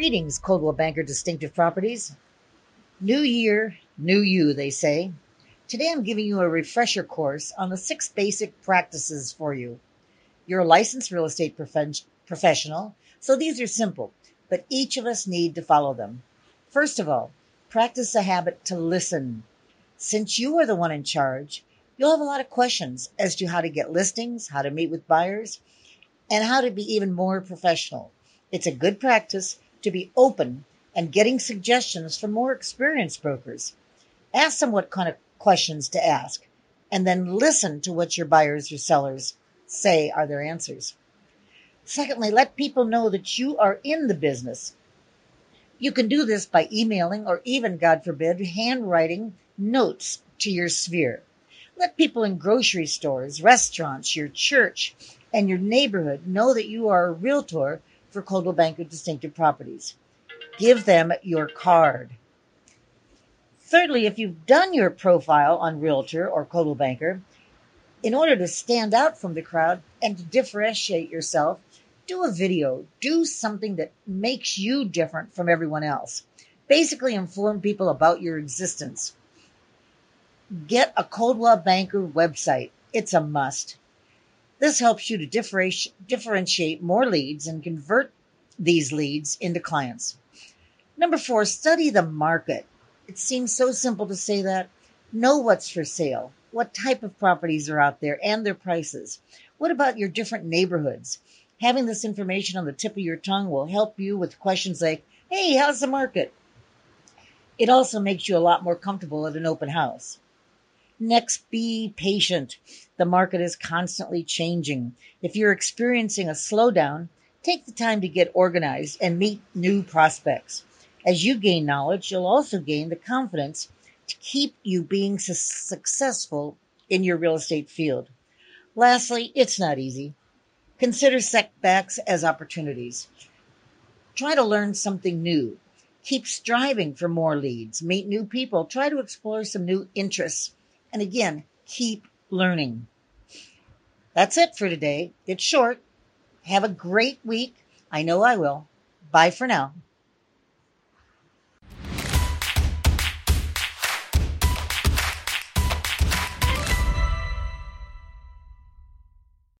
Greetings, Coldwell Banker Distinctive Properties. New year, new you, they say. Today I'm giving you a refresher course on the six basic practices for you. You're a licensed real estate prof- professional, so these are simple, but each of us need to follow them. First of all, practice the habit to listen. Since you are the one in charge, you'll have a lot of questions as to how to get listings, how to meet with buyers, and how to be even more professional. It's a good practice to be open and getting suggestions from more experienced brokers. Ask them what kind of questions to ask, and then listen to what your buyers or sellers say are their answers. Secondly, let people know that you are in the business. You can do this by emailing or even, God forbid, handwriting notes to your sphere. Let people in grocery stores, restaurants, your church, and your neighborhood know that you are a realtor for Coldwell Banker Distinctive Properties. Give them your card. Thirdly, if you've done your profile on Realtor or Coldwell Banker, in order to stand out from the crowd and to differentiate yourself, do a video. Do something that makes you different from everyone else. Basically, inform people about your existence. Get a Coldwell Banker website. It's a must. This helps you to differentiate more leads and convert these leads into clients. Number four, study the market. It seems so simple to say that. Know what's for sale, what type of properties are out there, and their prices. What about your different neighborhoods? Having this information on the tip of your tongue will help you with questions like, hey, how's the market? It also makes you a lot more comfortable at an open house. Next, be patient. The market is constantly changing. If you're experiencing a slowdown, take the time to get organized and meet new prospects. As you gain knowledge, you'll also gain the confidence to keep you being su- successful in your real estate field. Lastly, it's not easy. Consider setbacks as opportunities. Try to learn something new. Keep striving for more leads. Meet new people. Try to explore some new interests. And again, keep learning. That's it for today. It's short. Have a great week. I know I will. Bye for now.